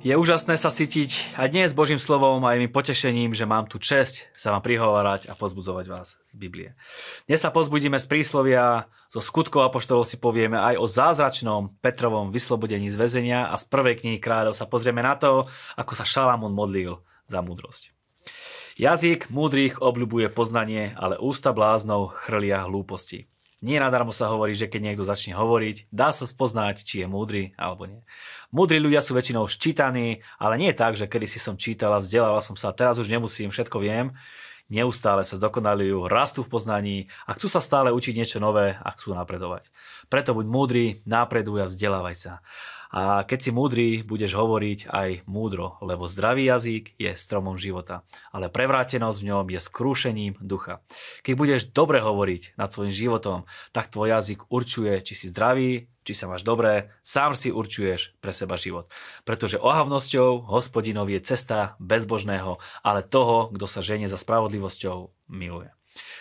Je úžasné sa cítiť a dnes Božím slovom a je mi potešením, že mám tu česť sa vám prihovárať a pozbudzovať vás z Biblie. Dnes sa pozbudíme z príslovia, zo skutkov apoštolov si povieme aj o zázračnom Petrovom vyslobodení z väzenia a z prvej knihy kráľov sa pozrieme na to, ako sa Šalamún modlil za múdrosť. Jazyk múdrych obľubuje poznanie, ale ústa bláznov chrlia hlúposti. Nie nadarmo sa hovorí, že keď niekto začne hovoriť, dá sa spoznať, či je múdry alebo nie. Múdri ľudia sú väčšinou ščítaní, ale nie tak, že kedy si som čítala, vzdelával som sa, teraz už nemusím, všetko viem. Neustále sa zdokonalujú, rastú v poznaní a chcú sa stále učiť niečo nové a chcú napredovať. Preto buď múdry, napreduj a vzdelávaj sa. A keď si múdry, budeš hovoriť aj múdro, lebo zdravý jazyk je stromom života, ale prevrátenosť v ňom je skrúšením ducha. Keď budeš dobre hovoriť nad svojim životom, tak tvoj jazyk určuje, či si zdravý, či sa máš dobré, sám si určuješ pre seba život. Pretože ohavnosťou hospodinov je cesta bezbožného, ale toho, kto sa ženie za spravodlivosťou, miluje.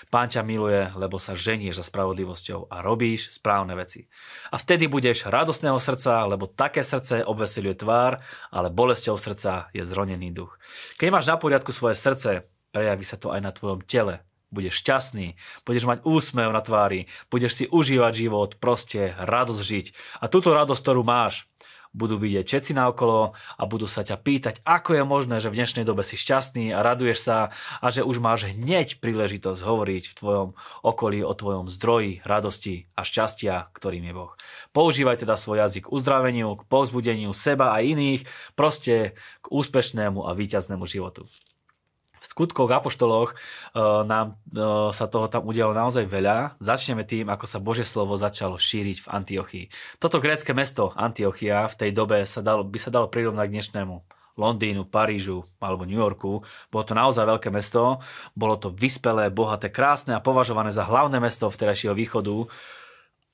Pán ťa miluje, lebo sa ženieš za spravodlivosťou a robíš správne veci. A vtedy budeš radostného srdca, lebo také srdce obveseluje tvár, ale bolesťou srdca je zronený duch. Keď máš na poriadku svoje srdce, prejaví sa to aj na tvojom tele. Budeš šťastný, budeš mať úsmev na tvári, budeš si užívať život, proste radosť žiť. A túto radosť, ktorú máš, budú vidieť všetci naokolo a budú sa ťa pýtať, ako je možné, že v dnešnej dobe si šťastný a raduješ sa a že už máš hneď príležitosť hovoriť v tvojom okolí o tvojom zdroji radosti a šťastia, ktorým je Boh. Používaj teda svoj jazyk k uzdraveniu, k povzbudeniu seba a iných, proste k úspešnému a víťaznému životu skutkoch apoštoloch uh, nám uh, sa toho tam udialo naozaj veľa. Začneme tým, ako sa Božie slovo začalo šíriť v Antiochii. Toto grécke mesto Antiochia v tej dobe sa dalo, by sa dalo prirovnať k dnešnému Londýnu, Parížu alebo New Yorku. Bolo to naozaj veľké mesto, bolo to vyspelé, bohaté, krásne a považované za hlavné mesto vtedajšieho východu.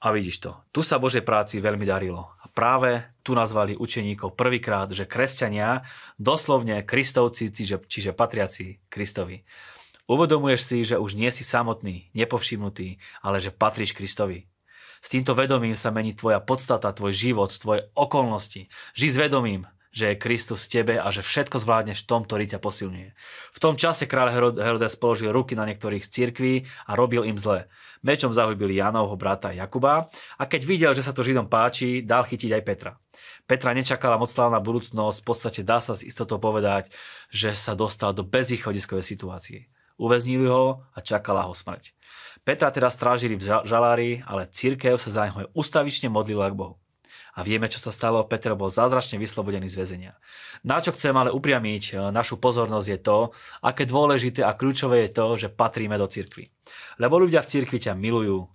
A vidíš to, tu sa Božej práci veľmi darilo. A práve tu nazvali učeníkov prvýkrát, že kresťania, doslovne kristovci, čiže, čiže patriaci Kristovi. Uvedomuješ si, že už nie si samotný, nepovšimnutý, ale že patríš Kristovi. S týmto vedomím sa mení tvoja podstata, tvoj život, tvoje okolnosti. Žij s vedomím, že je Kristus tebe a že všetko zvládneš v tom, ktorý ťa posilňuje. V tom čase kráľ Herodes položil ruky na niektorých cirkví a robil im zle. Mečom zahubil Janovho brata Jakuba a keď videl, že sa to Židom páči, dal chytiť aj Petra. Petra nečakala moc slávna budúcnosť, v podstate dá sa s istotou povedať, že sa dostal do bezvýchodiskovej situácie. Uväznili ho a čakala ho smrť. Petra teda strážili v žalári, ale církev sa za neho ustavične modlila k Bohu a vieme, čo sa stalo. Peter bol zázračne vyslobodený z väzenia. Na čo chcem ale upriamiť e, našu pozornosť je to, aké dôležité a kľúčové je to, že patríme do cirkvi. Lebo ľudia v cirkvi ťa milujú,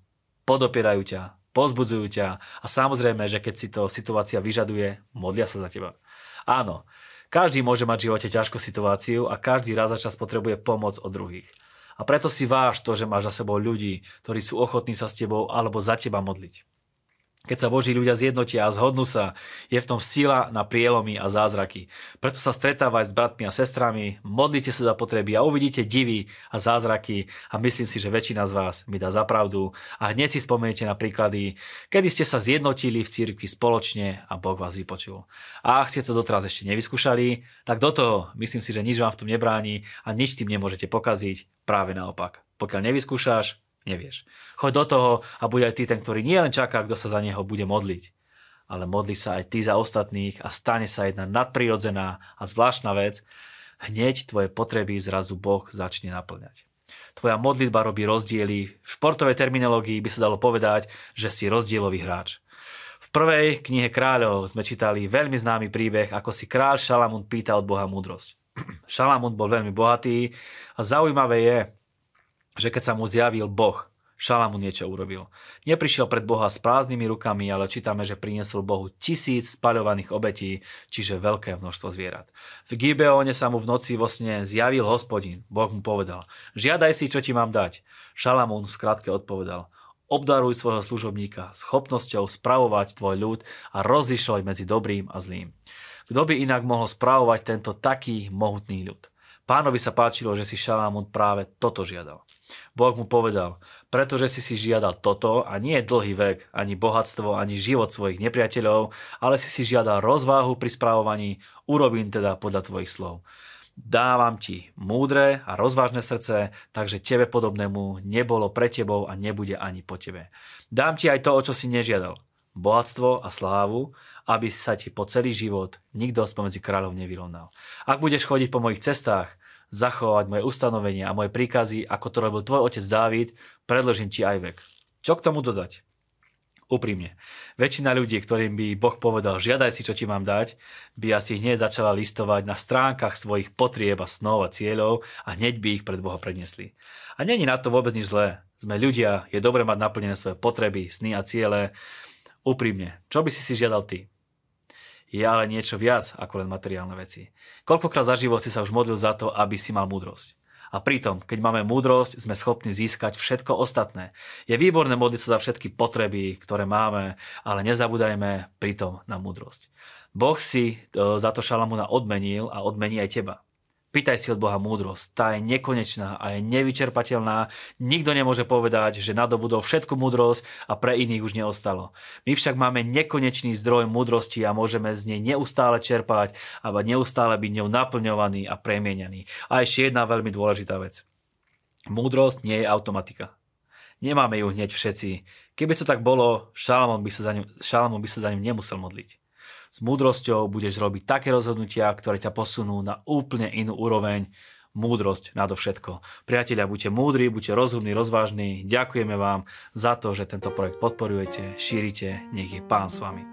podopierajú ťa, pozbudzujú ťa a samozrejme, že keď si to situácia vyžaduje, modlia sa za teba. Áno, každý môže mať v živote ťažkú situáciu a každý raz za čas potrebuje pomoc od druhých. A preto si váš to, že máš za sebou ľudí, ktorí sú ochotní sa s tebou alebo za teba modliť. Keď sa Boží ľudia zjednotia a zhodnú sa, je v tom sila na prielomy a zázraky. Preto sa stretávaj s bratmi a sestrami, modlite sa za potreby a uvidíte divy a zázraky a myslím si, že väčšina z vás mi dá zapravdu a hneď si spomeniete na príklady, kedy ste sa zjednotili v cirkvi spoločne a Boh vás vypočul. A ak ste to doteraz ešte nevyskúšali, tak do toho myslím si, že nič vám v tom nebráni a nič tým nemôžete pokaziť, práve naopak. Pokiaľ nevyskúšaš, Nevieš. Choď do toho a buď aj ty ten, ktorý nie len čaká, kto sa za neho bude modliť, ale modli sa aj ty za ostatných a stane sa jedna nadprirodzená a zvláštna vec, hneď tvoje potreby zrazu Boh začne naplňať. Tvoja modlitba robí rozdiely. V športovej terminológii by sa dalo povedať, že si rozdielový hráč. V prvej knihe kráľov sme čítali veľmi známy príbeh, ako si kráľ Šalamún pýtal od Boha múdrosť. Šalamún bol veľmi bohatý a zaujímavé je, že keď sa mu zjavil Boh, Šalamu niečo urobil. Neprišiel pred Boha s prázdnymi rukami, ale čítame, že priniesol Bohu tisíc spaľovaných obetí, čiže veľké množstvo zvierat. V Gibeone sa mu v noci vo sne zjavil hospodin. Boh mu povedal, žiadaj si, čo ti mám dať. Šalamún skrátke odpovedal, obdaruj svojho služobníka schopnosťou spravovať tvoj ľud a rozlišoj medzi dobrým a zlým. Kto by inak mohol spravovať tento taký mohutný ľud? Pánovi sa páčilo, že si Šalamún práve toto žiadal. Boh mu povedal, pretože si si žiadal toto a nie dlhý vek, ani bohatstvo, ani život svojich nepriateľov, ale si si žiadal rozváhu pri správovaní, urobím teda podľa tvojich slov. Dávam ti múdre a rozvážne srdce, takže tebe podobnému nebolo pre tebou a nebude ani po tebe. Dám ti aj to, o čo si nežiadal. Bohatstvo a slávu, aby sa ti po celý život nikto spomedzi kráľov nevyrovnal. Ak budeš chodiť po mojich cestách, zachovať moje ustanovenia a moje príkazy, ako to robil tvoj otec Dávid, predložím ti aj vek. Čo k tomu dodať? Úprimne. Väčšina ľudí, ktorým by Boh povedal, žiadaj si, čo ti mám dať, by asi hneď začala listovať na stránkach svojich potrieb a snov a cieľov a hneď by ich pred Boha prednesli. A není na to vôbec nič zlé. Sme ľudia, je dobre mať naplnené svoje potreby, sny a ciele. Úprimne, čo by si si žiadal ty? Je ale niečo viac ako len materiálne veci. Koľkokrát za život si sa už modlil za to, aby si mal múdrosť. A pritom, keď máme múdrosť, sme schopní získať všetko ostatné. Je výborné modliť sa za všetky potreby, ktoré máme, ale nezabúdajme pritom na múdrosť. Boh si e, za to Šalamúna odmenil a odmení aj teba. Pýtaj si od Boha múdrosť. Tá je nekonečná a je nevyčerpateľná. Nikto nemôže povedať, že nadobudol všetku múdrosť a pre iných už neostalo. My však máme nekonečný zdroj múdrosti a môžeme z nej neustále čerpať a neustále byť ňou naplňovaný a premieňaný. A ešte jedna veľmi dôležitá vec. Múdrosť nie je automatika. Nemáme ju hneď všetci. Keby to tak bolo, Šalamón by sa za ňu, by sa za ňu nemusel modliť. S múdrosťou budeš robiť také rozhodnutia, ktoré ťa posunú na úplne inú úroveň. Múdrosť nadovšetko. Priatelia, buďte múdri, buďte rozumní, rozvážni. Ďakujeme vám za to, že tento projekt podporujete, šírite. Nech je Pán s vami.